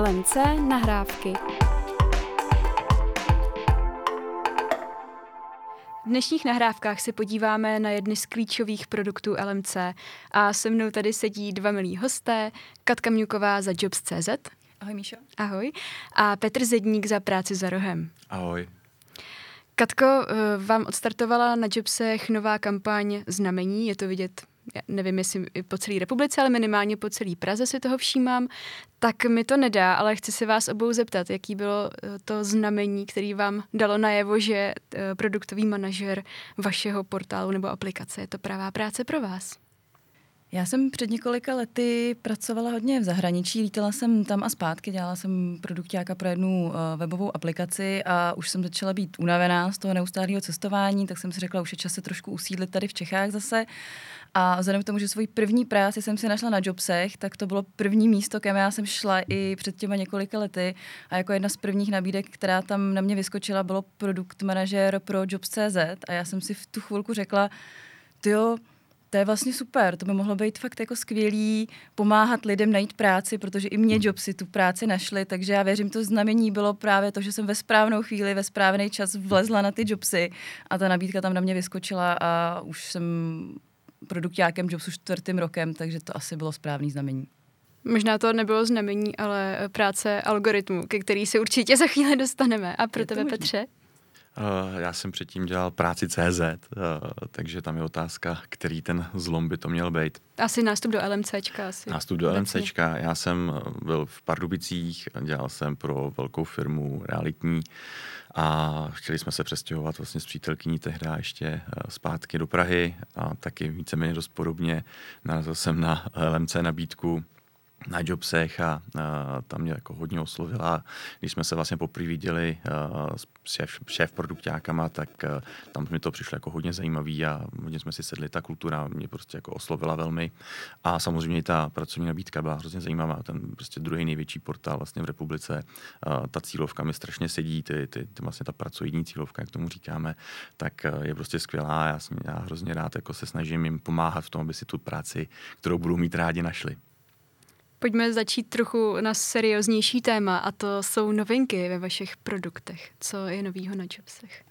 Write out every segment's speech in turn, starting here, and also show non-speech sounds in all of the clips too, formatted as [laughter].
LMC nahrávky. V dnešních nahrávkách se podíváme na jedny z klíčových produktů LMC a se mnou tady sedí dva milí hosté, Katka Mňuková za Jobs.cz. Ahoj Míšo. Ahoj. A Petr Zedník za práci za rohem. Ahoj. Katko, eh, vám odstartovala na Jobsech nová kampaň Znamení, je to vidět nevím, jestli po celé republice, ale minimálně po celé Praze si toho všímám, tak mi to nedá, ale chci se vás obou zeptat, jaký bylo eh, to znamení, který vám dalo najevo, že eh, produktový manažer vašeho portálu nebo aplikace je to pravá práce pro vás. Já jsem před několika lety pracovala hodně v zahraničí, lítala jsem tam a zpátky, dělala jsem produktáka pro jednu uh, webovou aplikaci a už jsem začala být unavená z toho neustálého cestování, tak jsem si řekla, už je čas se trošku usídlit tady v Čechách zase. A vzhledem k tomu, že svoji první práci jsem si našla na Jobsech, tak to bylo první místo, kam já jsem šla i před těma několika lety. A jako jedna z prvních nabídek, která tam na mě vyskočila, bylo produkt manažer pro Jobs.cz. A já jsem si v tu chvilku řekla, jo, to je vlastně super, to by mohlo být fakt jako skvělý pomáhat lidem najít práci, protože i mě jobsy tu práci našli, takže já věřím, to znamení bylo právě to, že jsem ve správnou chvíli, ve správný čas vlezla na ty jobsy a ta nabídka tam na mě vyskočila a už jsem produktákem jobsu čtvrtým rokem, takže to asi bylo správný znamení. Možná to nebylo znamení, ale práce algoritmu, ke který se určitě za chvíli dostaneme. A pro tebe, možný. Petře? Uh, já jsem předtím dělal práci CZ, uh, takže tam je otázka, který ten zlom by to měl být. Asi nástup do LMCčka. Asi nástup do obecně. LMCčka. Já jsem byl v Pardubicích, dělal jsem pro velkou firmu realitní a chtěli jsme se přestěhovat vlastně s přítelkyní tehdy ještě zpátky do Prahy a taky víceméně dost podobně. Narazil jsem na LMC nabídku, na Jobsech a, a tam mě jako hodně oslovila. Když jsme se vlastně poprvé viděli uh, s šéf, šéf produktákama, tak uh, tam mi to přišlo jako hodně zajímavý a hodně jsme si sedli. Ta kultura mě prostě jako oslovila velmi. A samozřejmě i ta pracovní nabídka byla hrozně zajímavá. Ten prostě druhý největší portál vlastně v republice. Uh, ta cílovka mi strašně sedí, ty, ty, ty vlastně ta pracovní cílovka, jak tomu říkáme, tak je prostě skvělá. Já, já hrozně rád jako se snažím jim pomáhat v tom, aby si tu práci, kterou budou mít rádi, našli. Pojďme začít trochu na serióznější téma a to jsou novinky ve vašich produktech. Co je novýho na Jobsech?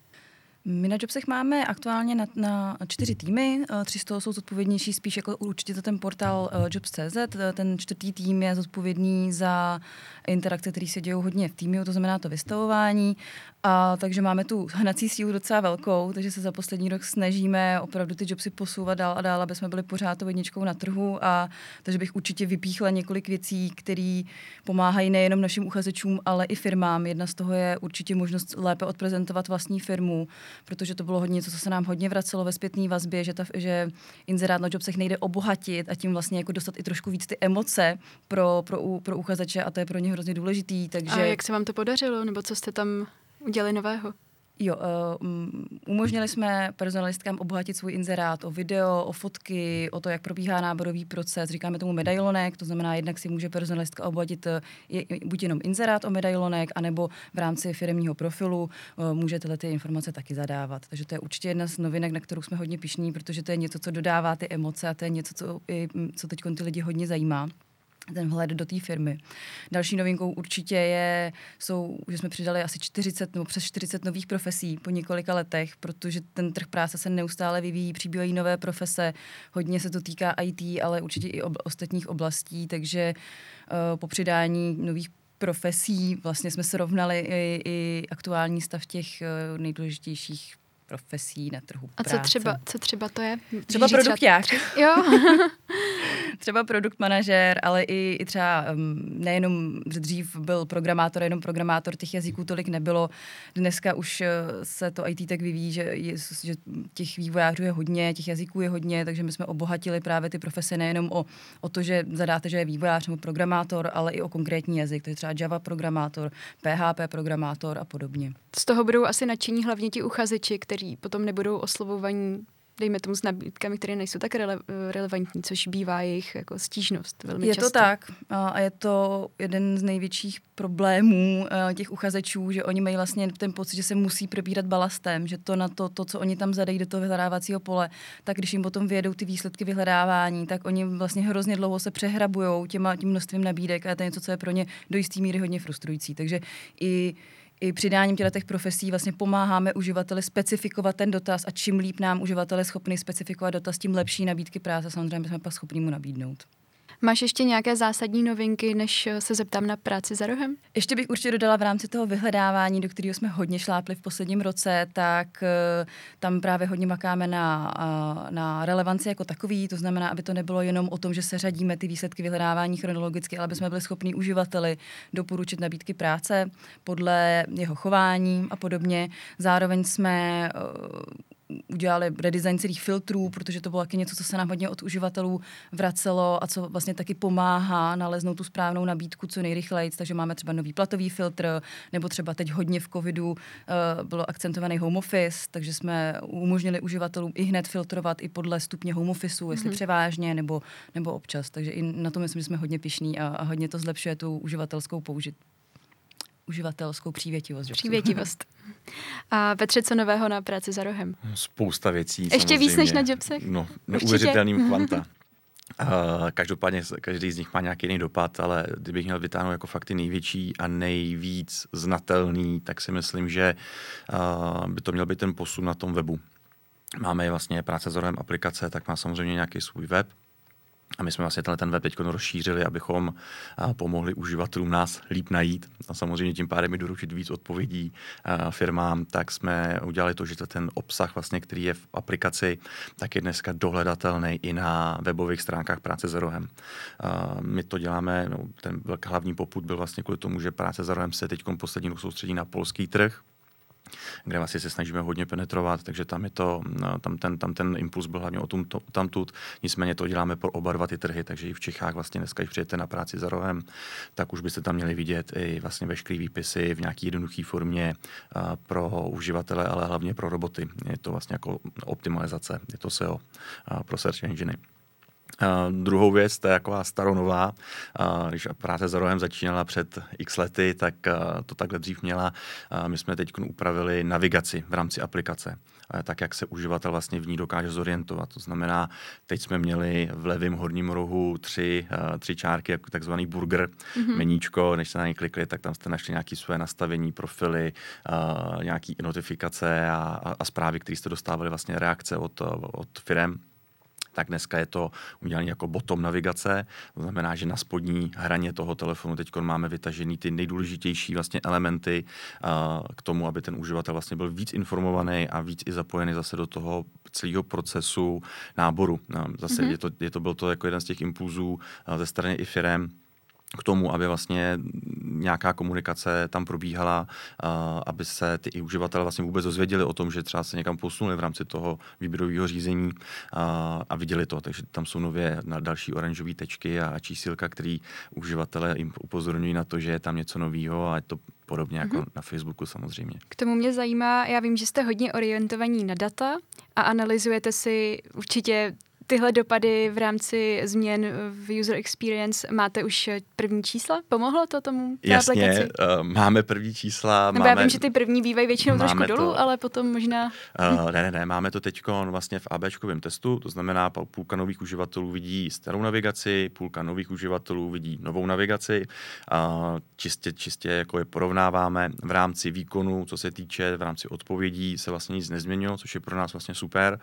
My na Jobsech máme aktuálně na, na čtyři týmy. Eh, tři z toho jsou zodpovědnější spíš jako určitě za ten portál uh, Jobs.cz. Eh, ten čtvrtý tým je zodpovědný za interakce, které se dějí hodně v týmu, to znamená to vystavování. A takže máme tu hnací sílu docela velkou, takže se za poslední rok snažíme opravdu ty jobsy posouvat dál a dál, aby jsme byli pořád to jedničkou na trhu. A takže bych určitě vypíchla několik věcí, které pomáhají nejenom našim uchazečům, ale i firmám. Jedna z toho je určitě možnost lépe odprezentovat vlastní firmu, protože to bylo hodně něco, co se nám hodně vracelo ve zpětné vazbě, že, ta, že inzerát na jobsech nejde obohatit a tím vlastně jako dostat i trošku víc ty emoce pro, pro, pro uchazeče a to je pro ně hrozně důležitý. Takže... A jak se vám to podařilo, nebo co jste tam udělali nového? Jo, uh, umožnili jsme personalistkám obohatit svůj inzerát o video, o fotky, o to, jak probíhá náborový proces. Říkáme tomu medailonek, to znamená, jednak si může personalistka obohatit eh, buď jenom inzerát o medailonek, anebo v rámci firmního profilu uh, může tyhle ty informace taky zadávat. Takže to je určitě jedna z novinek, na kterou jsme hodně pišní, protože to je něco, co dodává ty emoce a to je něco, co, co teď ty lidi hodně zajímá ten vhled do té firmy. Další novinkou určitě je, jsou, že jsme přidali asi 40 nebo přes 40 nových profesí po několika letech, protože ten trh práce se neustále vyvíjí, přibývají nové profese, hodně se to týká IT, ale určitě i ob- ostatních oblastí, takže uh, po přidání nových profesí vlastně jsme srovnali i, i aktuální stav těch uh, nejdůležitějších profesí na trhu práce. A co třeba, co třeba to je? Třeba produkták. Jo. [laughs] třeba produkt manažer, ale i, i třeba um, nejenom dřív byl programátor, jenom programátor, těch jazyků tolik nebylo. Dneska už uh, se to IT tak vyvíjí, že, je, že těch vývojářů je hodně, těch jazyků je hodně, takže my jsme obohatili právě ty profese nejenom o, o to, že zadáte, že je vývojář nebo programátor, ale i o konkrétní jazyk, to je třeba Java programátor, PHP programátor a podobně. Z toho budou asi nadšení hlavně ti uchazeči, kteří potom nebudou oslovovaní dejme tomu s nabídkami, které nejsou tak rele- relevantní, což bývá jejich jako stížnost velmi je často. to tak a je to jeden z největších problémů těch uchazečů, že oni mají vlastně ten pocit, že se musí probírat balastem, že to na to, to co oni tam zadají do toho vyhledávacího pole, tak když jim potom vyjedou ty výsledky vyhledávání, tak oni vlastně hrozně dlouho se přehrabují těma, tím množstvím nabídek a je to něco, co je pro ně do jisté míry hodně frustrující. Takže i i přidáním těch profesí vlastně pomáháme uživateli specifikovat ten dotaz a čím líp nám uživatel je schopný specifikovat dotaz, tím lepší nabídky práce samozřejmě jsme pak schopni mu nabídnout. Máš ještě nějaké zásadní novinky, než se zeptám na práci za rohem? Ještě bych určitě dodala v rámci toho vyhledávání, do kterého jsme hodně šlápli v posledním roce, tak uh, tam právě hodně makáme na, uh, na relevanci jako takový, to znamená, aby to nebylo jenom o tom, že se řadíme ty výsledky vyhledávání chronologicky, ale aby jsme byli schopni uživateli doporučit nabídky práce podle jeho chování a podobně. Zároveň jsme udělali redesign celých filtrů, protože to bylo taky něco, co se nám hodně od uživatelů vracelo a co vlastně taky pomáhá naleznout tu správnou nabídku co nejrychleji. Takže máme třeba nový platový filtr, nebo třeba teď hodně v covidu uh, bylo akcentovaný home office, takže jsme umožnili uživatelům i hned filtrovat i podle stupně home officeu, jestli mm-hmm. převážně nebo, nebo občas. Takže i na to myslím, že jsme hodně pišní a, a hodně to zlepšuje tu uživatelskou použit, uživatelskou přívětivost. Přívětivost. A Petře, co nového na práci za rohem? Spousta věcí. Ještě samozřejmě. víc než na Jobsech? No, neuvěřitelným kvanta. Uh, každopádně každý z nich má nějaký jiný dopad, ale kdybych měl vytáhnout jako fakt ty největší a nejvíc znatelný, tak si myslím, že uh, by to měl být ten posun na tom webu. Máme vlastně práce s aplikace, tak má samozřejmě nějaký svůj web, a my jsme vlastně tenhle ten web teď rozšířili, abychom pomohli uživatelům nás líp najít. A samozřejmě tím pádem i doručit víc odpovědí firmám, tak jsme udělali to, že ten obsah, vlastně, který je v aplikaci, tak je dneska dohledatelný i na webových stránkách práce za rohem. My to děláme, no, ten hlavní poput byl vlastně kvůli tomu, že práce za rohem se teď poslední soustředí na polský trh, kde vlastně se snažíme hodně penetrovat, takže tam je to, no, tam ten, tam ten impuls byl hlavně o tom, to, tamtud, nicméně to děláme pro oba dva ty trhy, takže i v Čechách vlastně dneska, když přijete na práci za rohem, tak už byste tam měli vidět i vlastně veškeré výpisy v nějaké jednoduché formě pro uživatele, ale hlavně pro roboty. Je to vlastně jako optimalizace, je to SEO pro search engine. Uh, druhou věc, to je taková staronová. Uh, když práce za rohem začínala před x lety, tak uh, to takhle dřív měla. My jsme teď upravili navigaci v rámci aplikace, tak jak se uživatel vlastně v ní dokáže zorientovat. To znamená, teď jsme měli v levém horním rohu tři, tři čárky, jako takzvaný burger, mm-hmm. meníčko, než se na ně klikli, tak tam jste našli nějaké své nastavení, profily, nějaké notifikace a, a, a zprávy, které jste dostávali vlastně reakce od, od firem tak dneska je to udělané jako bottom navigace. To znamená, že na spodní hraně toho telefonu teď máme vytažený ty nejdůležitější vlastně elementy uh, k tomu, aby ten uživatel vlastně byl víc informovaný a víc i zapojený zase do toho celého procesu náboru. No, zase mm-hmm. je, to, je to byl to jako jeden z těch impulzů uh, ze strany i firem, k tomu, aby vlastně nějaká komunikace tam probíhala, aby se ty uživatelé vlastně vůbec dozvěděli o tom, že třeba se někam posunuli v rámci toho výběrového řízení a viděli to. Takže tam jsou nově na další oranžové tečky a čísilka, který uživatelé jim upozorňují na to, že je tam něco nového a je to podobně jako mm-hmm. na Facebooku samozřejmě. K tomu mě zajímá, já vím, že jste hodně orientovaní na data a analyzujete si určitě tyhle dopady v rámci změn v user experience máte už první čísla? Pomohlo to tomu Jasně, aplikaci? Uh, máme první čísla. Nebo máme, já vím, že ty první bývají většinou trošku dolů, to, ale potom možná... Uh, ne, ne, ne, máme to teď vlastně v ABčkovém testu, to znamená půlka nových uživatelů vidí starou navigaci, půlka nových uživatelů vidí novou navigaci. Uh, čistě, čistě jako je porovnáváme v rámci výkonu, co se týče, v rámci odpovědí se vlastně nic nezměnilo, což je pro nás vlastně super.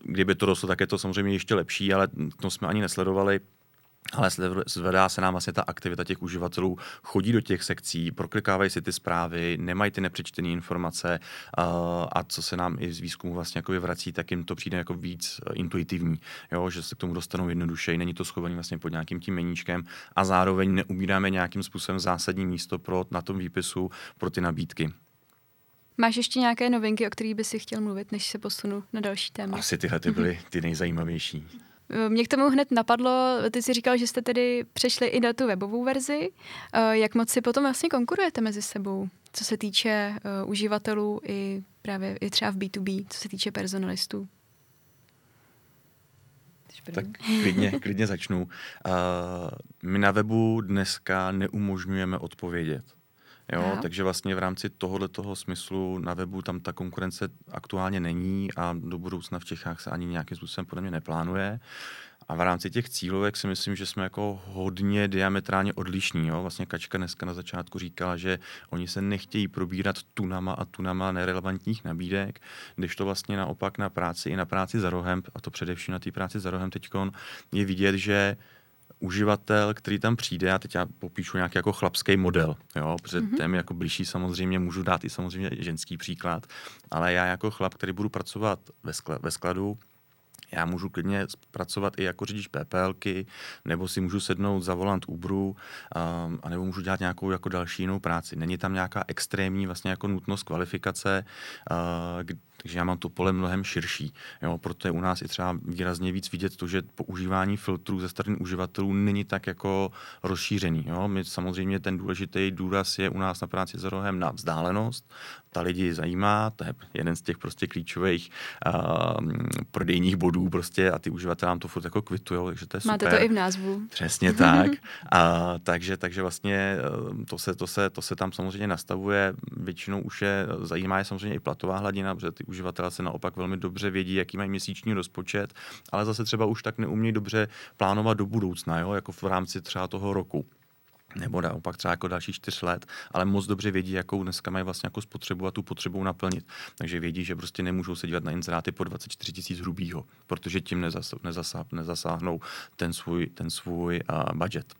Kdyby to rostlo, tak je to samozřejmě ještě lepší, ale to jsme ani nesledovali. Ale zvedá se nám vlastně ta aktivita těch uživatelů, chodí do těch sekcí, proklikávají si ty zprávy, nemají ty nepřečtené informace a co se nám i z výzkumu vlastně jako vrací, tak jim to přijde jako víc uh, intuitivní, jo? že se k tomu dostanou jednoduše, není to schovaný vlastně pod nějakým tím meníčkem a zároveň neubíráme nějakým způsobem zásadní místo pro, na tom výpisu pro ty nabídky. Máš ještě nějaké novinky, o kterých by si chtěl mluvit, než se posunu na další téma? Asi tyhle ty byly ty nejzajímavější. Mě k tomu hned napadlo, ty jsi říkal, že jste tedy přešli i na tu webovou verzi. Eh, jak moc si potom vlastně konkurujete mezi sebou, co se týče uh, uživatelů i právě i třeba v B2B, co se týče personalistů? Tak klidně, klidně začnu. My na webu dneska neumožňujeme odpovědět. Jo, Aha. takže vlastně v rámci tohohle toho smyslu na webu tam ta konkurence aktuálně není a do budoucna v Čechách se ani nějakým způsobem podle mě neplánuje. A v rámci těch cílovek si myslím, že jsme jako hodně diametrálně odlišní. Jo? Vlastně Kačka dneska na začátku říkala, že oni se nechtějí probírat tunama a tunama nerelevantních nabídek, když to vlastně naopak na práci i na práci za rohem, a to především na té práci za rohem teď je vidět, že uživatel, který tam přijde, já teď já popíšu nějaký jako chlapský model, jo, protože mm-hmm. ten jako blížší samozřejmě, můžu dát i samozřejmě ženský příklad, ale já jako chlap, který budu pracovat ve, skla, ve skladu, já můžu klidně pracovat i jako řidič PPLky, nebo si můžu sednout za volant Uberu, um, anebo můžu dělat nějakou jako další jinou práci. Není tam nějaká extrémní vlastně jako nutnost kvalifikace, uh, takže já mám to pole mnohem širší. Jo, proto je u nás i třeba výrazně víc vidět to, že používání filtrů ze strany uživatelů není tak jako rozšířený. Jo. My samozřejmě ten důležitý důraz je u nás na práci za rohem na vzdálenost. Ta lidi zajímá, to je jeden z těch prostě klíčových uh, prodejních bodů prostě a ty uživatelé nám to furt jako kvitujou, takže to je Máte super. to i v názvu. Přesně tak. [laughs] A, takže, takže vlastně to se, to, se, to se tam samozřejmě nastavuje. Většinou už je zajímá je samozřejmě i platová hladina, protože ty uživatelé se naopak velmi dobře vědí, jaký mají měsíční rozpočet, ale zase třeba už tak neumějí dobře plánovat do budoucna, jo? jako v rámci třeba toho roku nebo naopak třeba jako další čtyř let, ale moc dobře vědí, jakou dneska mají vlastně jako spotřebu a tu potřebu naplnit. Takže vědí, že prostě nemůžou se dívat na inzeráty po 24 tisíc hrubýho, protože tím nezasáhnou ten svůj, ten svůj uh, budget.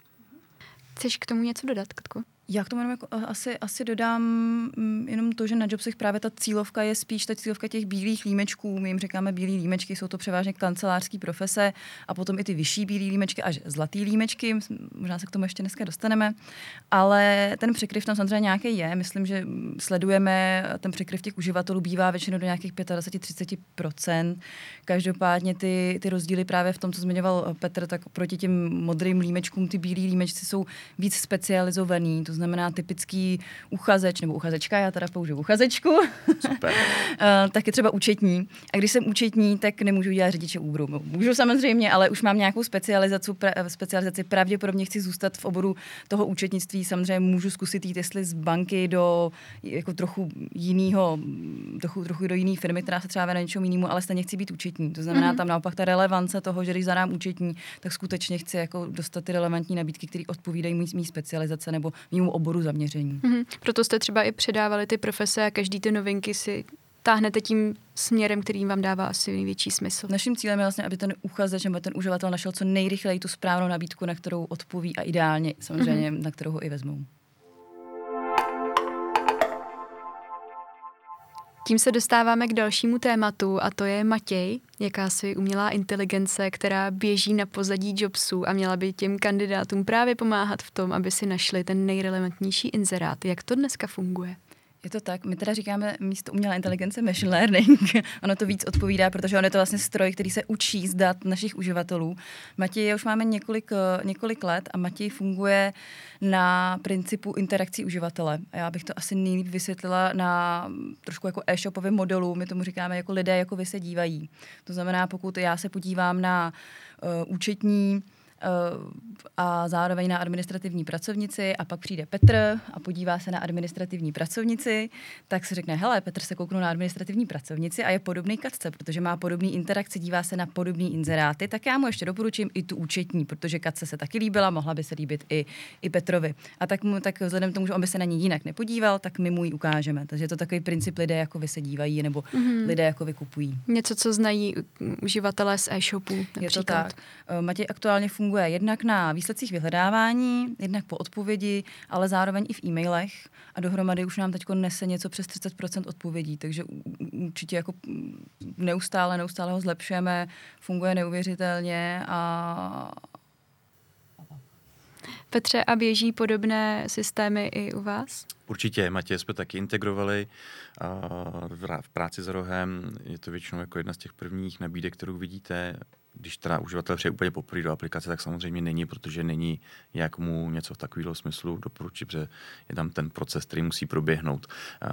Chceš k tomu něco dodat, Katko? Já k tomu jenom jako, asi, asi dodám mm, jenom to, že na Jobsech právě ta cílovka je spíš ta cílovka těch bílých límečků. My jim říkáme bílé límečky, jsou to převážně kancelářské profese a potom i ty vyšší bílé límečky až zlatý límečky. Možná se k tomu ještě dneska dostaneme. Ale ten překryv tam samozřejmě nějaký je. Myslím, že sledujeme, ten překryv těch uživatelů bývá většinou do nějakých 25-30%. Každopádně ty, ty rozdíly právě v tom, co zmiňoval Petr, tak proti těm modrým límečkům ty bílé límečci jsou víc specializovaný. To znamená typický uchazeč nebo uchazečka, já teda použiju uchazečku, Super. [laughs] Eh, tak je třeba účetní. A když jsem účetní, tak nemůžu dělat řidiče Uberu. No, můžu samozřejmě, ale už mám nějakou specializaci, pra, specializaci. Pravděpodobně chci zůstat v oboru toho účetnictví. Samozřejmě můžu zkusit jít, jestli z banky do jako trochu jiného, trochu, trochu do jiné firmy, která se třeba na něčemu jinému, ale stejně chci být účetní. To znamená, mm-hmm. tam naopak ta relevance toho, že když zadám účetní, tak skutečně chci jako dostat ty relevantní nabídky, které odpovídají mý, mý specializace nebo mému oboru zaměření. Mm-hmm. Proto jste třeba i předávali ty profese a každý ty novinky si táhnete tím směrem, který vám dává asi největší smysl. Naším cílem je vlastně, aby ten uchazeč nebo ten uživatel našel co nejrychleji tu správnou nabídku, na kterou odpoví a ideálně samozřejmě, mm-hmm. na kterou ho i vezmou. Tím se dostáváme k dalšímu tématu a to je Matěj, jakási umělá inteligence, která běží na pozadí jobsů a měla by těm kandidátům právě pomáhat v tom, aby si našli ten nejrelevantnější inzerát. Jak to dneska funguje? Je to tak. My teda říkáme místo umělé inteligence machine learning. [laughs] ono to víc odpovídá, protože on je to vlastně stroj, který se učí z dat našich uživatelů. Matěj už máme několik, eh, několik let a Matěj funguje na principu interakcí uživatele. A já bych to asi nejlíp vysvětlila na trošku jako e-shopovém modelu. My tomu říkáme jako lidé, jako vy se dívají. To znamená, pokud já se podívám na uh, účetní a zároveň na administrativní pracovnici a pak přijde Petr a podívá se na administrativní pracovnici, tak se řekne, hele, Petr se kouknul na administrativní pracovnici a je podobný Katce, protože má podobný interakci, dívá se na podobný inzeráty, tak já mu ještě doporučím i tu účetní, protože Katce se taky líbila, mohla by se líbit i, i Petrovi. A tak, mu, tak vzhledem k tomu, že on by se na ní jinak nepodíval, tak my mu ji ukážeme. Takže je to takový princip lidé, jako vy se dívají, nebo mm-hmm. lidé, jako vy kupují. Něco, co znají uživatelé z e-shopu. Například. Je to tak. Matěj aktuálně funguje funguje jednak na výsledcích vyhledávání, jednak po odpovědi, ale zároveň i v e-mailech a dohromady už nám teď nese něco přes 30% odpovědí, takže určitě jako neustále, neustále ho zlepšujeme, funguje neuvěřitelně a, Petře, a běží podobné systémy i u vás? Určitě, Matěj jsme taky integrovali v práci za rohem. Je to většinou jako jedna z těch prvních nabídek, kterou vidíte když teda uživatel přijde úplně poprvé do aplikace, tak samozřejmě není, protože není jak mu něco v takového smyslu doporučit, protože je tam ten proces, který musí proběhnout.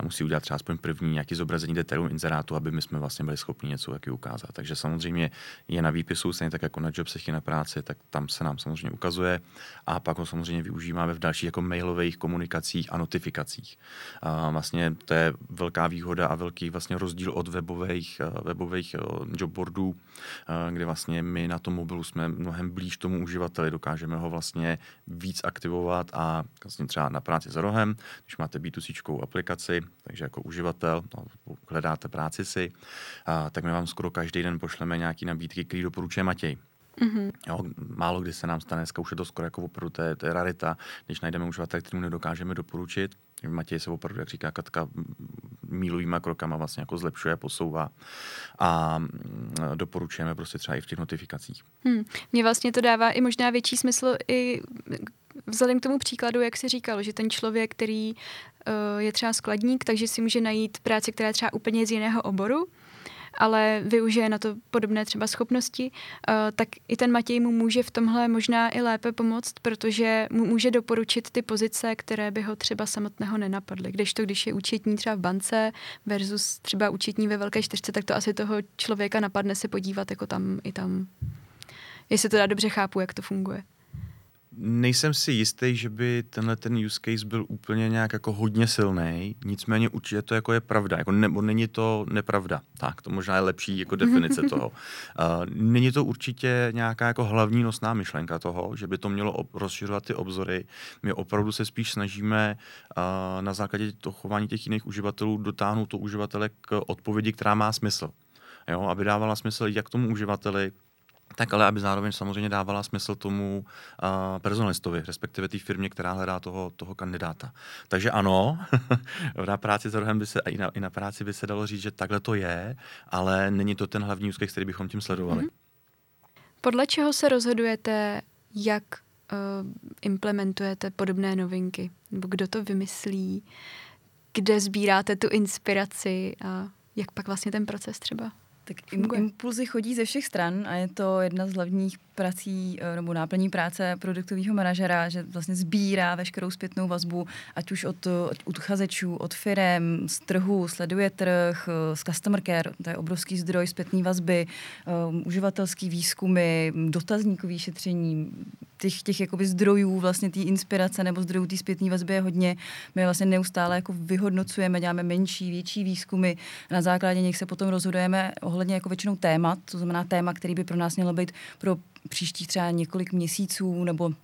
Musí udělat třeba aspoň první nějaký zobrazení detailů inzerátu, aby my jsme vlastně byli schopni něco taky ukázat. Takže samozřejmě je na výpisu, stejně tak jako na jobsech i na práci, tak tam se nám samozřejmě ukazuje. A pak ho samozřejmě využíváme v dalších jako mailových komunikacích a notifikacích. A vlastně to je velká výhoda a velký vlastně rozdíl od webových, webových jobboardů, kde vlastně my na tom mobilu jsme mnohem blíž tomu uživateli, dokážeme ho vlastně víc aktivovat a vlastně třeba na práci za rohem, když máte B2C aplikaci, takže jako uživatel, no, hledáte práci si, a, tak my vám skoro každý den pošleme nějaký nabídky, který doporučuje Matěj. Mm-hmm. Jo, málo kdy se nám stane, dneska už je to skoro jako opravdu, to je, to je rarita, když najdeme uživatele, kterému nedokážeme doporučit. Matěj se opravdu, jak říká Katka, mílovýma krokama vlastně jako zlepšuje, posouvá a doporučujeme prostě třeba i v těch notifikacích. Hmm. Mně vlastně to dává i možná větší smysl i vzhledem k tomu příkladu, jak jsi říkal, že ten člověk, který uh, je třeba skladník, takže si může najít práci, která je třeba úplně z jiného oboru, ale využije na to podobné třeba schopnosti, uh, tak i ten Matěj mu může v tomhle možná i lépe pomoct, protože mu může doporučit ty pozice, které by ho třeba samotného nenapadly. Když to, když je účetní třeba v bance versus třeba účetní ve velké čtyřce, tak to asi toho člověka napadne se podívat jako tam i tam. Jestli to dá dobře chápu, jak to funguje nejsem si jistý, že by tenhle ten use case byl úplně nějak jako hodně silný, nicméně určitě to jako je pravda, jako nebo není to nepravda. Tak, to možná je lepší jako [laughs] definice toho. Uh, není to určitě nějaká jako hlavní nosná myšlenka toho, že by to mělo ob- rozšiřovat ty obzory. My opravdu se spíš snažíme uh, na základě toho chování těch jiných uživatelů dotáhnout to uživatele k odpovědi, která má smysl. Jo, aby dávala smysl jak tomu uživateli, tak ale aby zároveň samozřejmě dávala smysl tomu uh, personalistovi, respektive té firmě, která hledá toho, toho kandidáta. Takže ano, [laughs] na práci za rohem by se, i na, i na práci by se dalo říct, že takhle to je, ale není to ten hlavní úspěch, který bychom tím sledovali. Mm-hmm. Podle čeho se rozhodujete, jak uh, implementujete podobné novinky? Nebo kdo to vymyslí? Kde sbíráte tu inspiraci a jak pak vlastně ten proces třeba tak impulzy chodí ze všech stran a je to jedna z hlavních prací eh, nebo náplní práce produktového manažera, že vlastně sbírá veškerou zpětnou vazbu, ať už od, od uchazečů, od firem, z trhu, sleduje trh, eh, z customer care, to je obrovský zdroj zpětné vazby, um, uživatelský výzkumy, dotazníkový šetření, těch, těch jakoby zdrojů, vlastně té inspirace nebo zdrojů té zpětné vazby je hodně. My vlastně neustále jako vyhodnocujeme, děláme menší, větší výzkumy. Na základě nich se potom rozhodujeme ohledně jako většinou témat, to znamená téma, který by pro nás mělo být pro příštích třeba několik měsíců nebo um,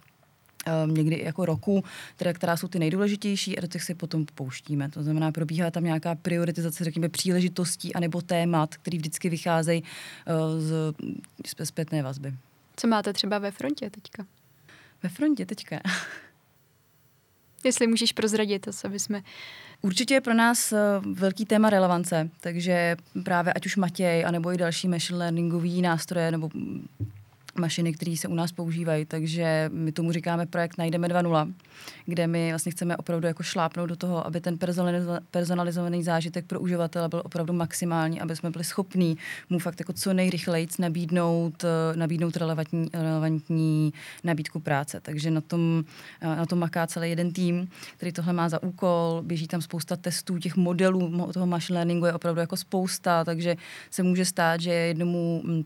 někdy jako roku, teda, která jsou ty nejdůležitější a do těch se potom pouštíme. To znamená, probíhá tam nějaká prioritizace, řekněme, příležitostí anebo témat, které vždycky vycházejí uh, z, z zpětné vazby. Co máte třeba ve frontě teďka? Ve frontě teďka? Jestli můžeš prozradit to, aby jsme... Určitě je pro nás velký téma relevance, takže právě ať už Matěj, anebo i další machine learningový nástroje, nebo mašiny, které se u nás používají, takže my tomu říkáme projekt Najdeme 2.0, kde my vlastně chceme opravdu jako šlápnout do toho, aby ten personalizovaný zážitek pro uživatele byl opravdu maximální, aby jsme byli schopní mu fakt jako co nejrychleji nabídnout, eh, nabídnout relevantní, relevantní nabídku práce. Takže na tom, eh, na tom maká celý jeden tým, který tohle má za úkol, běží tam spousta testů, těch modelů toho machine learningu je opravdu jako spousta, takže se může stát, že jednomu hm,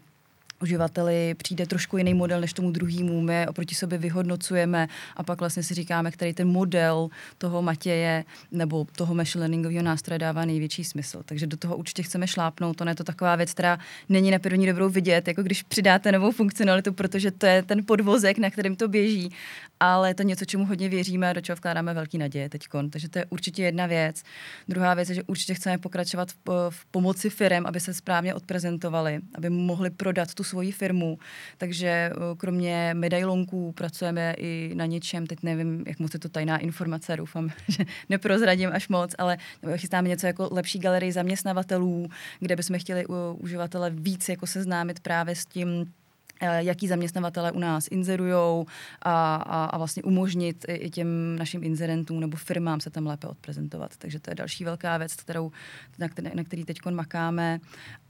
uživateli přijde trošku jiný model než tomu druhému. My oproti sobě vyhodnocujeme a pak vlastně si říkáme, který ten model toho Matěje nebo toho machine learningového nástroje dává největší smysl. Takže do toho určitě chceme šlápnout. To je to taková věc, která není na první dobrou vidět, jako když přidáte novou funkcionalitu, protože to je ten podvozek, na kterým to běží. Ale je to něco, čemu hodně věříme a do čeho vkládáme velký naděje teď. Takže to je určitě jedna věc. Druhá věc je, že určitě chceme pokračovat v, v pomoci firm, aby se správně odprezentovali, aby mohli prodat tu svoji firmu, takže eh, kromě medailonků pracujeme i na něčem, teď nevím, jak moc je to tajná informace, doufám, [laughs] že neprozradím až moc, ale chystáme něco jako lepší galerii zaměstnavatelů, kde bychom chtěli uživatele víc jako seznámit právě s tím, eh, jaký zaměstnavatele u nás inzerujou a, a, a vlastně umožnit i, i těm našim inzerentům nebo firmám se tam lépe odprezentovat. Takže to je další velká věc, kterou, na, který, na který teď makáme.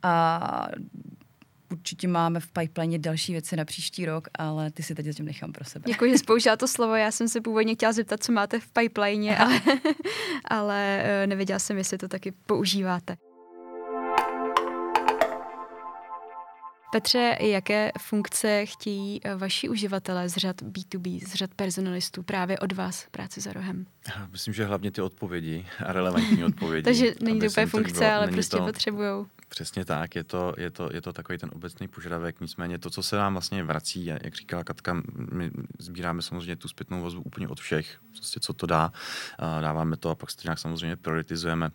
A určitě máme v pipeline další věci na příští rok, ale ty si teď zatím nechám pro sebe. Děkuji, že spoužila to slovo. Já jsem se původně chtěla zeptat, co máte v pipeline, ale, [laughs] ale eh, nevěděla jsem, jestli to taky používáte. Petře, jaké funkce chtějí eh, vaši uživatelé z řad B2B, z řad personalistů právě od vás práce za rohem? Myslím, že hlavně ty odpovědi a relevantní [laughs] odpovědi. Takže není to úplně funkce, bylo, ale prostě to, potřebují. Přesně tak, je to, je, to, je to takový ten obecný požadavek, nicméně to, co se nám vlastně vrací, jak říkala Katka, my sbíráme samozřejmě tu zpětnou vazbu úplně od všech, prostě co to dá, dáváme to a pak se to nějak samozřejmě prioritizujeme.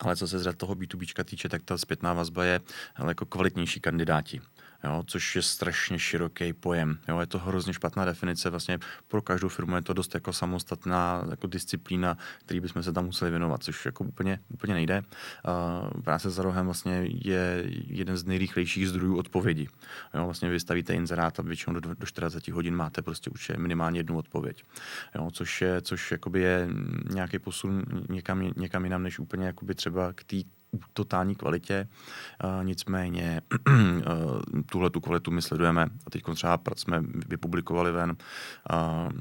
Ale co se z toho B2B týče, tak ta zpětná vazba je jako kvalitnější kandidáti jo, což je strašně široký pojem. Jo, je to hrozně špatná definice, vlastně pro každou firmu je to dost jako samostatná jako disciplína, který bychom se tam museli věnovat, což jako úplně, úplně nejde. Práce za rohem vlastně je jeden z nejrychlejších zdrojů odpovědi. Jo, vlastně vy stavíte inzerát a většinou do, do 40 hodin máte prostě už minimálně jednu odpověď. Jo, což je, což je nějaký posun někam, někam jinam, než úplně jakoby třeba k té totální kvalitě. Uh, nicméně uh, [clears throat] tuhle tu kvalitu my sledujeme a teď třeba jsme vypublikovali ven uh,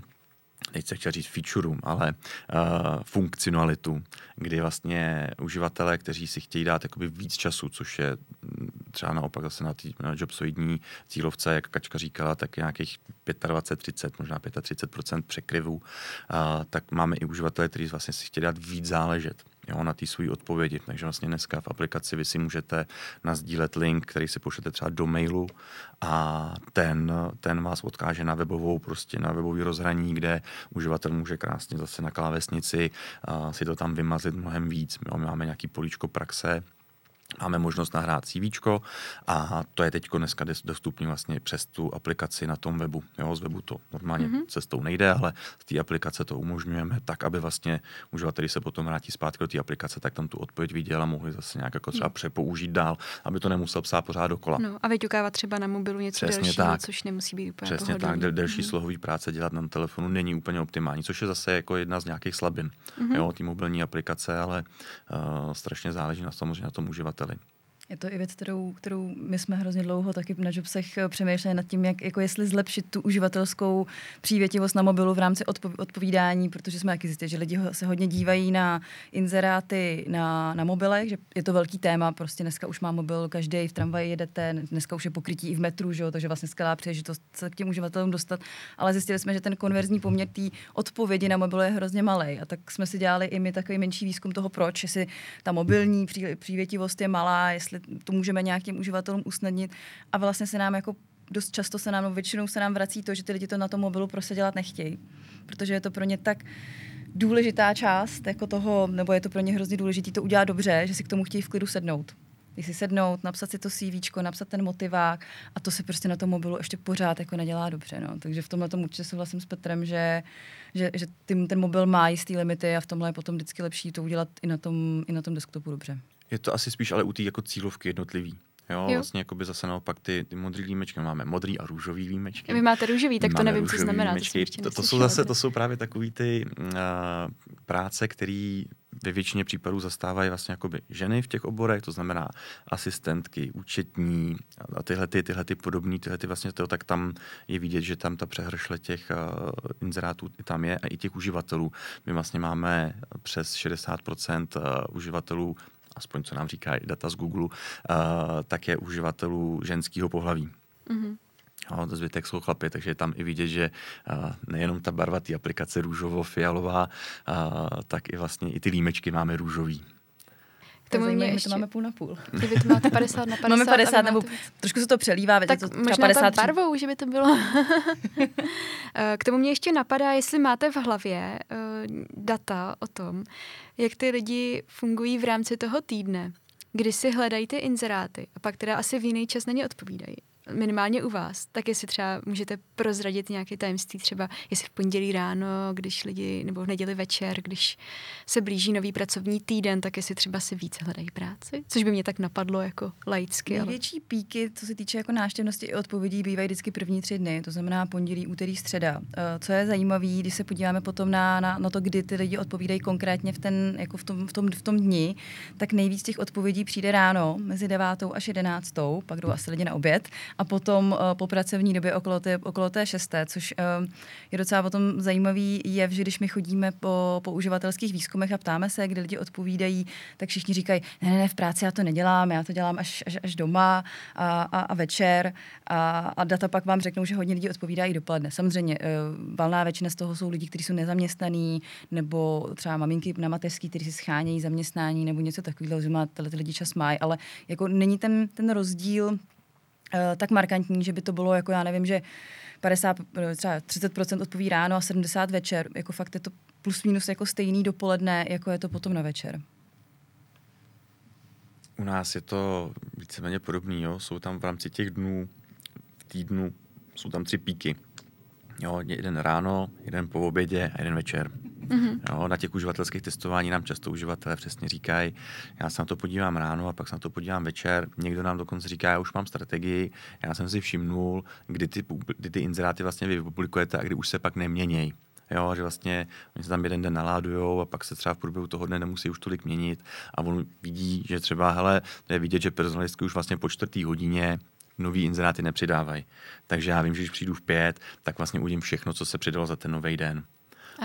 nechci chtěl říct featureům, ale uh, funkcionalitu, kdy vlastně uživatelé, kteří si chtějí dát jakoby víc času, což je třeba naopak zase na, tý, na jobsoidní cílovce, jak Kačka říkala, tak nějakých 25-30, možná 35% překryvů, uh, tak máme i uživatele, kteří vlastně si chtějí dát víc záležet jo, na té své odpovědi. Takže vlastně dneska v aplikaci vy si můžete nazdílet link, který si pošlete třeba do mailu a ten, ten vás odkáže na webovou, prostě na webový rozhraní, kde uživatel může krásně zase na klávesnici si to tam vymazit mnohem víc. Jo, my máme nějaký políčko praxe, Máme možnost nahrát CV a to je teď dneska dostupné vlastně přes tu aplikaci na tom webu. Jo, z webu to normálně mm-hmm. cestou nejde, ale z té aplikace to umožňujeme tak, aby vlastně uživateli se potom vrátí zpátky do té aplikace, tak tam tu odpověď viděl a mohli zase nějak jako třeba mhm. přepoužít dál, aby to nemusel psát pořád dokola. No a vyťukávat třeba na mobilu něco Přesně delšího, tak. což nemusí být úplně Přesně pohodlný. tak, del, delší mm-hmm. slohový práce dělat na telefonu není úplně optimální, což je zase jako jedna z nějakých slabin. Mm-hmm. Jo, ty mobilní aplikace, ale uh, strašně záleží na samozřejmě na tom uživateli uživateli. Je to i věc, kterou, kterou my jsme hrozně dlouho taky na Jobsech eh, přemýšleli nad tím, jak, jako jestli zlepšit tu uživatelskou přívětivost na mobilu v rámci odpo, odpovídání, protože jsme taky zjistili, že lidi se hodně dívají na inzeráty na, na mobilech, že je to velký téma, prostě dneska už má mobil každý, v tramvaji jedete, dneska už je pokrytí i v metru, že jo, takže vlastně skvělá příležitost se k těm uživatelům dostat, ale zjistili jsme, že ten konverzní poměr té odpovědi na mobilu je hrozně malý a tak jsme si dělali i my takový menší výzkum toho, proč, jestli ta mobilní pří, přívětivost je malá, jestli to můžeme nějakým uživatelům usnadnit a vlastně se nám jako dost často se nám, no většinou se nám vrací to, že ty lidi to na tom mobilu prostě dělat nechtějí, protože je to pro ně tak důležitá část jako toho, nebo je to pro ně hrozně důležité to udělat dobře, že si k tomu chtějí v klidu sednout. Si sednout, napsat si to CV, napsat ten motivák a to se prostě na tom mobilu ještě pořád jako nedělá dobře. No. Takže v tomhle tomu určitě souhlasím s Petrem, že, že, že tím, ten mobil má jistý limity a v tomhle je potom vždycky lepší to udělat i na tom, i na tom desktopu dobře. Je to asi spíš ale u té jako cílovky jednotlivý. Jo, jo. vlastně jako by zase naopak ty, ty modrý límečky, máme modrý a růžový límečky. Vy máte růžový, tak to nevím, co znamená. To, to, to jsou zase, to jsou právě takový ty uh, práce, které ve většině případů zastávají vlastně jakoby ženy v těch oborech, to znamená asistentky, účetní a tyhle, ty, tyhle ty podobný, tyhle ty vlastně to, tak tam je vidět, že tam ta přehršle těch uh, inzerátů tam je a i těch uživatelů. My vlastně máme přes 60% uh, uživatelů aspoň co nám říká i data z Google, uh, tak je uživatelů ženského pohlaví. Mm-hmm. No, to zbytek jsou chlapy, takže je tam i vidět, že uh, nejenom ta barva té aplikace růžovo-fialová, uh, tak i vlastně i ty límečky máme růžový. K tomu mě ještě... to máme půl na půl. Kdyby to máte 50 na 50. [laughs] Máme 50, nebo máte... trošku se to přelívá. Tak to možná 50 barvou, že by to bylo. [laughs] Eh, k tomu mě ještě napadá, jestli máte v hlavě uh, data o tom, jak ty lidi fungují v rámci toho týdne, kdy si hledají ty inzeráty a pak teda asi v jiný čas na ně odpovídají. Minimálně u vás, tak jestli třeba můžete prozradit nějaké tajemství, třeba jestli v pondělí ráno, když lidi, nebo v neděli večer, když se blíží nový pracovní týden, tak jestli třeba si více hledají práci, což by mě tak napadlo jako laicky. Největší ale... píky, co se týče jako návštěvnosti i odpovědí, bývají vždycky první tři dny, to znamená pondělí, úterý, středa. Eh, co je zajímavé, když se podíváme potom na, na, na to, kdy ty lidi odpovídají konkrétně v, ten, jako v, tom, v, tom, v tom dni, tak nejvíc těch odpovědí přijde ráno mezi 9 až 11, pak jdou asi lidi na oběd a potom uh, po pracovní době okolo té, okolo té šesté, což uh, je docela potom zajímavý je, že když my chodíme po, po uživatelských výzkumech a ptáme se, kdy lidi odpovídají, tak všichni říkají, ne, ne, ne, v práci já to nedělám, já to dělám až, až, až doma a, a, a večer a, a data pak vám řeknou, že hodně lidí odpovídají dopoledne. Samozřejmě uh, valná většina z toho jsou lidi, kteří jsou nezaměstnaní nebo třeba maminky na mateřský, kteří si schánějí zaměstnání nebo něco takového, že má tyhle ty lidi čas mají, ale jako není ten, ten rozdíl tak markantní, že by to bylo jako já nevím, že 50, eh, třeba 30% odpoví ráno a 70 večer. Jako fakt je to plus minus jako stejný dopoledne, jako je to potom na večer. U nás je to víceméně podobný, jo. Jsou tam v rámci těch dnů, v týdnu, jsou tam tři píky. Jo, jeden ráno, jeden po obědě a jeden večer. Mm-hmm. Jo, na těch uživatelských testování nám často uživatelé přesně říkají, já se na to podívám ráno a pak se na to podívám večer. Někdo nám dokonce říká, já už mám strategii, já jsem si všimnul, kdy ty, kdy ty inzeráty vlastně vy publikujete a kdy už se pak neměnějí. Jo, že vlastně oni se tam jeden den naládujou a pak se třeba v průběhu toho dne nemusí už tolik měnit a on vidí, že třeba, hele, to je vidět, že personalistky už vlastně po čtvrtý hodině nový inzeráty nepřidávají. Takže já vím, že když přijdu v pět, tak vlastně uvidím všechno, co se přidalo za ten nový den.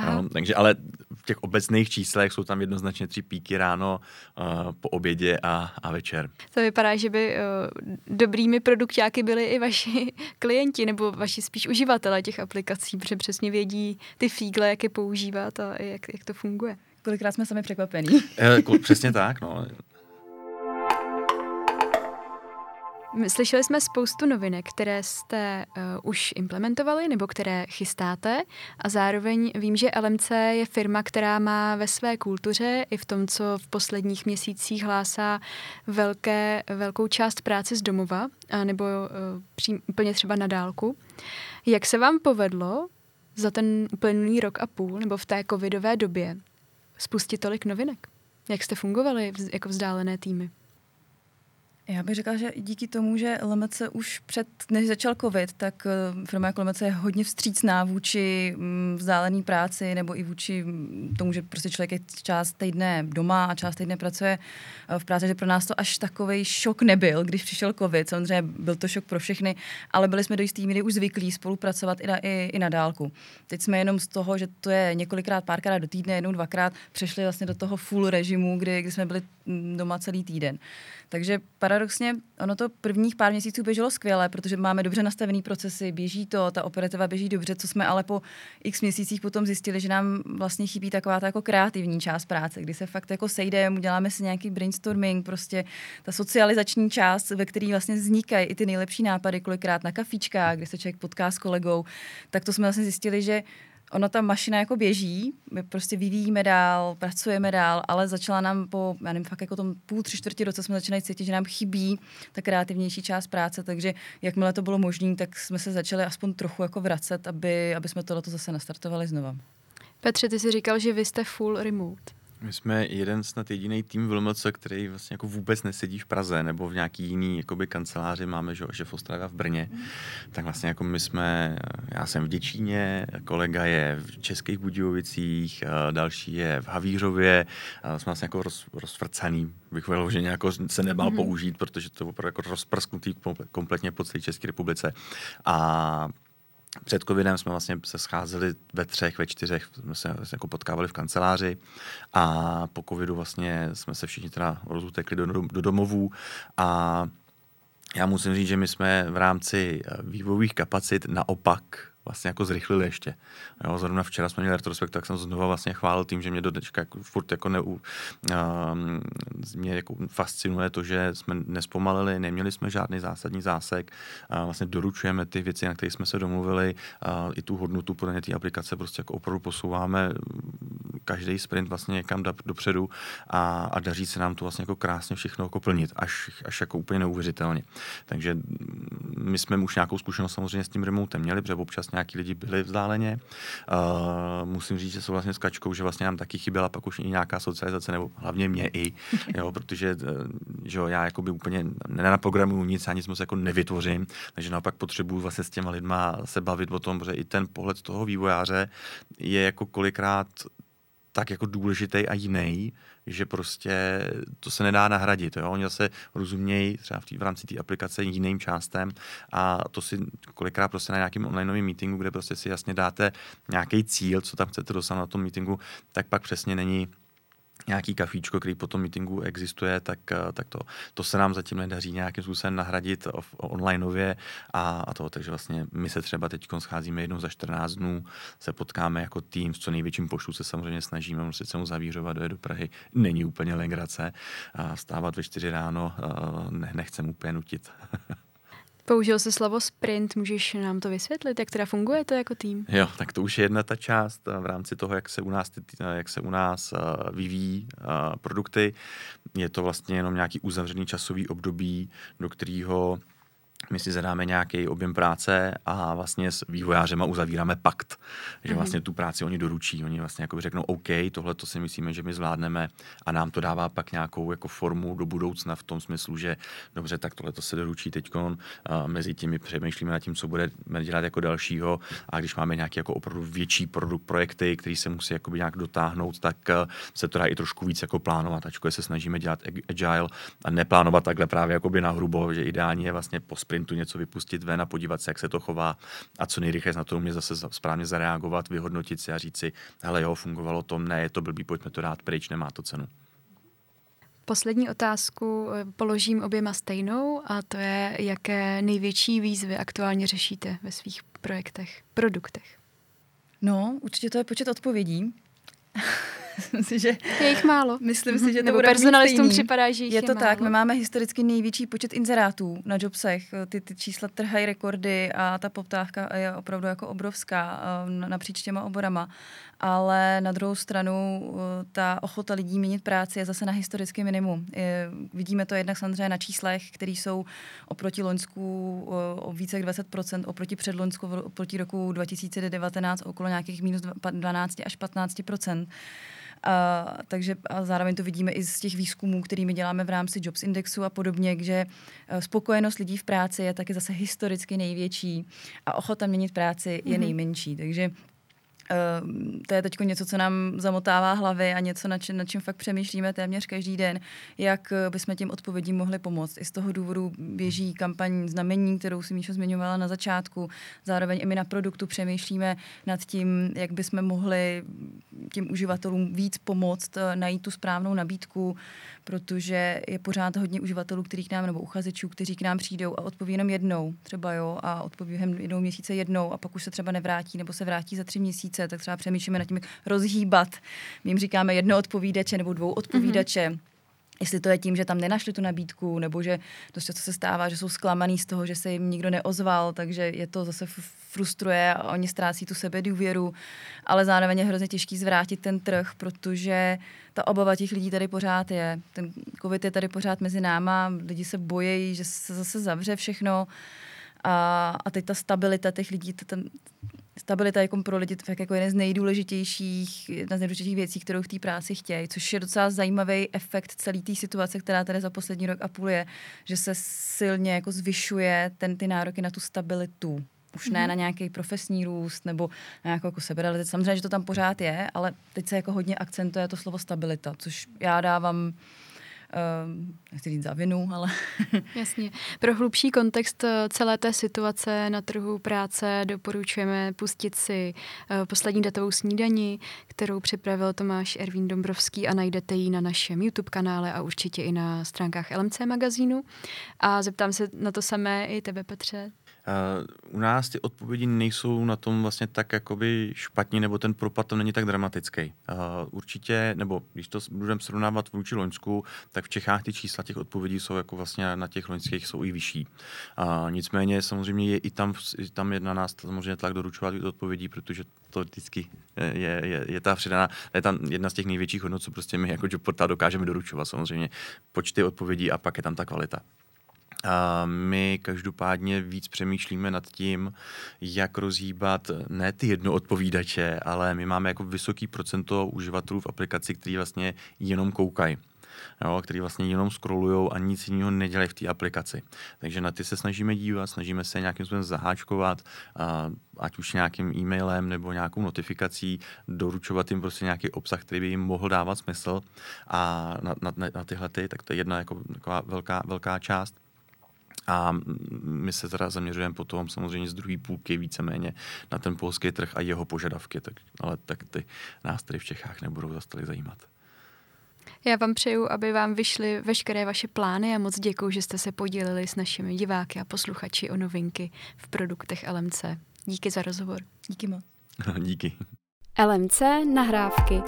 No, takže ale v těch obecných číslech jsou tam jednoznačně tři píky ráno, uh, po obědě a, a večer. To vypadá, že by uh, dobrými produktáky byli i vaši [laughs] klienti nebo vaši spíš uživatelé těch aplikací, protože přesně vědí ty fígle, jak je používat a jak, jak to funguje. Kolikrát jsme sami překvapení. Eh, přesně tak, no. Slyšeli jsme spoustu novinek, které jste uh, už implementovali nebo které chystáte a zároveň vím, že LMC je firma, která má ve své kultuře i v tom, co v posledních měsících hlásá velké, velkou část práce z domova a nebo uh, přím, úplně třeba na dálku. Jak se vám povedlo za ten uplynulý rok a půl nebo v té covidové době spustit tolik novinek? Jak jste fungovali jako vzdálené týmy? Já bych řekla, že díky tomu, že LMC už před, než začal covid, tak eh, firma jako LMC je hodně vstřícná vůči mm, vzdálené práci nebo i vůči mm, tomu, že prostě člověk je část týdne doma a část týdne pracuje eh, v práci, že pro nás to až takový šok nebyl, když přišel covid. Samozřejmě byl to šok pro všechny, ale byli jsme do jistý míry už zvyklí spolupracovat i na, i, i na dálku. Teď jsme jenom z toho, že to je několikrát, párkrát do týdne, jednou, dvakrát, přešli vlastně do toho full režimu, kdy, kdy jsme byli doma celý týden. Takže paradoxně ono to prvních pár měsíců běželo skvěle, protože máme dobře nastavený procesy, běží to, ta operativa běží dobře, co jsme ale po x měsících potom zjistili, že nám vlastně chybí taková ta jako kreativní část práce, kdy se fakt jako sejdeme, uděláme si nějaký brainstorming, prostě ta socializační část, ve které vlastně vznikají i ty nejlepší nápady, kolikrát na kafičkách, kdy se člověk potká s kolegou, tak to jsme vlastně zjistili, že ono ta mašina jako běží, my prostě vyvíjíme dál, pracujeme dál, ale začala nám po, já nevím, fakt jako tom půl, tři čtvrtě roce jsme začali cítit, že nám chybí ta kreativnější část práce, takže jakmile to bylo možné, tak jsme se začali aspoň trochu jako vracet, aby, aby jsme tohleto zase nastartovali znova. Petře, ty jsi říkal, že vy jste full remote. My jsme jeden snad jediný tým v LMC, který vlastně jako vůbec nesedí v Praze nebo v nějaký jiný jakoby, kanceláři. Máme že, že v Ostravě v Brně. Mm. Tak vlastně jako my jsme, já jsem v Děčíně, kolega je v Českých Budějovicích, další je v Havířově. Jsme vlastně jako roz, rozvrcaný, bych že jako se nebál mm. použít, protože to je opravdu jako rozprsknutý kompletně po celé České republice. A před covidem jsme vlastně se scházeli ve třech, ve čtyřech, jsme se jako potkávali v kanceláři a po covidu vlastně jsme se všichni teda rozutekli do, do domovů a já musím říct, že my jsme v rámci vývojových kapacit naopak vlastně jako zrychlili ještě. Jo, zrovna včera jsme měli retrospekt, tak jsem znovu vlastně chválil tím, že mě do dneška jako, furt jako ne, uh, mě jako fascinuje to, že jsme nespomalili, neměli jsme žádný zásadní zásek, uh, vlastně doručujeme ty věci, na které jsme se domluvili, uh, i tu hodnotu podle té aplikace prostě jako opravdu posouváme každý sprint vlastně někam dopředu a, a daří se nám to vlastně jako krásně všechno jako plnit, až, až jako úplně neuvěřitelně. Takže my jsme už nějakou zkušenost samozřejmě s tím remotem měli, protože občas nějaký lidi byli vzdáleně. Uh, musím říct, že jsou vlastně s kačkou, že vlastně nám taky chyběla pak už i nějaká socializace, nebo hlavně mě i, [laughs] jo, protože že jo, já jako by úplně nenaprogramuju nic, ani nic moc jako nevytvořím, takže naopak potřebuju vlastně s těma lidma se bavit o tom, že i ten pohled toho vývojáře je jako kolikrát tak jako důležitý a jiný, že prostě to se nedá nahradit. Jo? Oni zase rozumějí třeba v, tý, v rámci té aplikace jiným částem a to si kolikrát prostě na nějakém online meetingu, kde prostě si jasně dáte nějaký cíl, co tam chcete dosáhnout na tom meetingu, tak pak přesně není nějaký kafíčko, který po tom meetingu existuje, tak, eh, tak to, to se nám zatím nedaří nějakým způsobem nahradit onlineově a, a to, takže vlastně my se třeba teď scházíme jednou za 14 dnů, se potkáme jako tým s co největším počtu se samozřejmě snažíme, muset se mu zavířovat, dojet do Prahy, není úplně legrace stávat ve 4 ráno eh, ne, nechcem úplně nutit. [laughs] Použil se slovo sprint, můžeš nám to vysvětlit, jak teda funguje to jako tým? Jo, tak to už je jedna ta část v rámci toho, jak se u nás, jak se u nás vyvíjí produkty. Je to vlastně jenom nějaký uzavřený časový období, do kterého my si zadáme nějaký objem práce a vlastně s vývojářema uzavíráme pakt, že mhm. vlastně tu práci oni doručí, oni vlastně jako řeknou OK, tohle to si myslíme, že my zvládneme. A nám to dává pak nějakou jako formu do budoucna v tom smyslu, že dobře, tak tohle to se doručí teď, mezi tím my přemýšlíme nad tím, co budeme dělat jako dalšího. A když máme nějaké jako opravdu větší produkt, projekty, které se musí jakoby nějak dotáhnout, tak se to dá i trošku víc jako plánovat, ačkoliv se snažíme dělat agile a neplánovat takhle právě jakoby na hrubo, že ideální je vlastně po sprintu něco vypustit ven a podívat se, jak se to chová a co nejrychleji na to mě zase správně zareagovat, vyhodnotit si a říct si, hele jo, fungovalo to, ne, je to blbý, pojďme to dát pryč, nemá to cenu. Poslední otázku eh, položím oběma stejnou a to je, jaké největší výzvy aktuálně řešíte ve svých projektech, produktech? No, určitě to je počet odpovědí. [laughs] si, že je jich málo. Myslím si, že to Nebo bude personalistům připadá, že jich je, je to málo. tak, my máme historicky největší počet inzerátů na jobsech. Ty, ty čísla trhají rekordy a ta poptávka je opravdu jako obrovská eh, napříč těma oborama. Ale na druhou stranu eh, ta ochota lidí měnit práci je zase na historický minimum. Je, vidíme to jednak samozřejmě na číslech, které jsou oproti Loňsku eh, o více jak 20%, oproti předloňsku, oproti roku 2019 okolo nějakých minus 12 až 15%. A, takže a zároveň to vidíme i z těch výzkumů, kterými děláme v rámci Jobs Indexu a podobně, že e, spokojenost lidí v práci je taky zase historicky největší a ochota měnit práci je mm-hmm. nejmenší. Takže Uh, to je teď něco, co nám zamotává hlavy a něco, na čem, na čem fakt přemýšlíme téměř každý den, jak eh, bychom těm odpovědím mohli pomoct. I z toho důvodu běží kampaň znamení, kterou si Míšo zmiňovala na začátku. Zároveň i my na produktu přemýšlíme nad tím, jak bychom mohli těm uživatelům víc pomoct, eh, najít tu správnou nabídku, protože je pořád hodně uživatelů, kterých nám, nebo uchazečů, kteří k nám přijdou a odpoví jenom jednou, třeba jo, a odpoví jednou měsíce jednou a pak už se třeba nevrátí, nebo se vrátí za tři měsíce, tak třeba přemýšlíme nad tím, jak rozhýbat. My jim říkáme jedno odpovídače nebo dvou odpovídače. Mm-hmm jestli to je tím, že tam nenašli tu nabídku, nebo že dost často se stává, že jsou zklamaný z toho, že se jim nikdo neozval, takže je to zase frustruje a oni ztrácí tu sebe důvěru, ale zároveň je hrozně těžký zvrátit ten trh, protože ta obava těch lidí tady pořád je. Ten covid je tady pořád mezi náma, lidi se bojí, že se zase zavře všechno a, a teď ta stabilita těch lidí, ten, stabilita jako pro lidi tak jako jeden z nejdůležitějších, jedna z nejdůležitějších věcí, kterou v té práci chtějí, což je docela zajímavý efekt celé té situace, která tady za poslední rok a půl je, že se silně jako zvyšuje ten, ty nároky na tu stabilitu. Už ne mm-hmm. na nějaký profesní růst nebo na nějakou jako seberealizaci. Samozřejmě, že to tam pořád je, ale teď se jako hodně akcentuje to slovo stabilita, což já dávám nechci říct za vinu, ale... [laughs] Jasně. Pro hlubší kontext eh, celé té situace na trhu práce doporučujeme pustit si uh, poslední datovou snídani, kterou připravil Tomáš Ervín Dombrovský a najdete ji na našem YouTube kanále a určitě i na stránkách LMC magazínu. A zeptám se na to samé i tebe, Petře. Uh, u nás ty odpovědi nejsou na tom vlastně tak jakoby špatně, nebo ten propad tam není tak dramatický. Uh, určitě, nebo když to budeme srovnávat vůči Loňsku, tak v Čechách ty čísla těch odpovědí jsou jako vlastně na těch loňských jsou i vyšší. Uh, nicméně samozřejmě je i tam, i tam je na nás samozřejmě tlak doručovat odpovědí, protože to vždycky je, je, je ta přidaná, je tam jedna z těch největších hodnot, co prostě my jako portál dokážeme doručovat samozřejmě počty odpovědí a pak je tam ta kvalita. A my každopádně víc přemýšlíme nad tím, jak rozhýbat ne ty jednoodpovídače, ale my máme jako vysoký procento uživatelů v aplikaci, kteří vlastně jenom koukají jo, který vlastně jenom scrollují a nic jiného nedělají v té aplikaci. Takže na ty se snažíme dívat, snažíme se nějakým způsobem zaháčkovat, a, ať už nějakým e-mailem nebo nějakou notifikací, doručovat jim prostě nějaký obsah, který by jim mohl dávat smysl a na, na, na tyhle ty, tak to je jedna jako taková velká, velká část. A my se teda zaměřujeme potom samozřejmě z druhé půlky víceméně na ten polský trh a jeho požadavky, tak, ale tak ty nás tady v Čechách nebudou zase zajímat. Já vám přeju, aby vám vyšly veškeré vaše plány a moc děkuji, že jste se podělili s našimi diváky a posluchači o novinky v produktech LMC. Díky za rozhovor. Díky moc. [laughs] Díky. LMC nahrávky.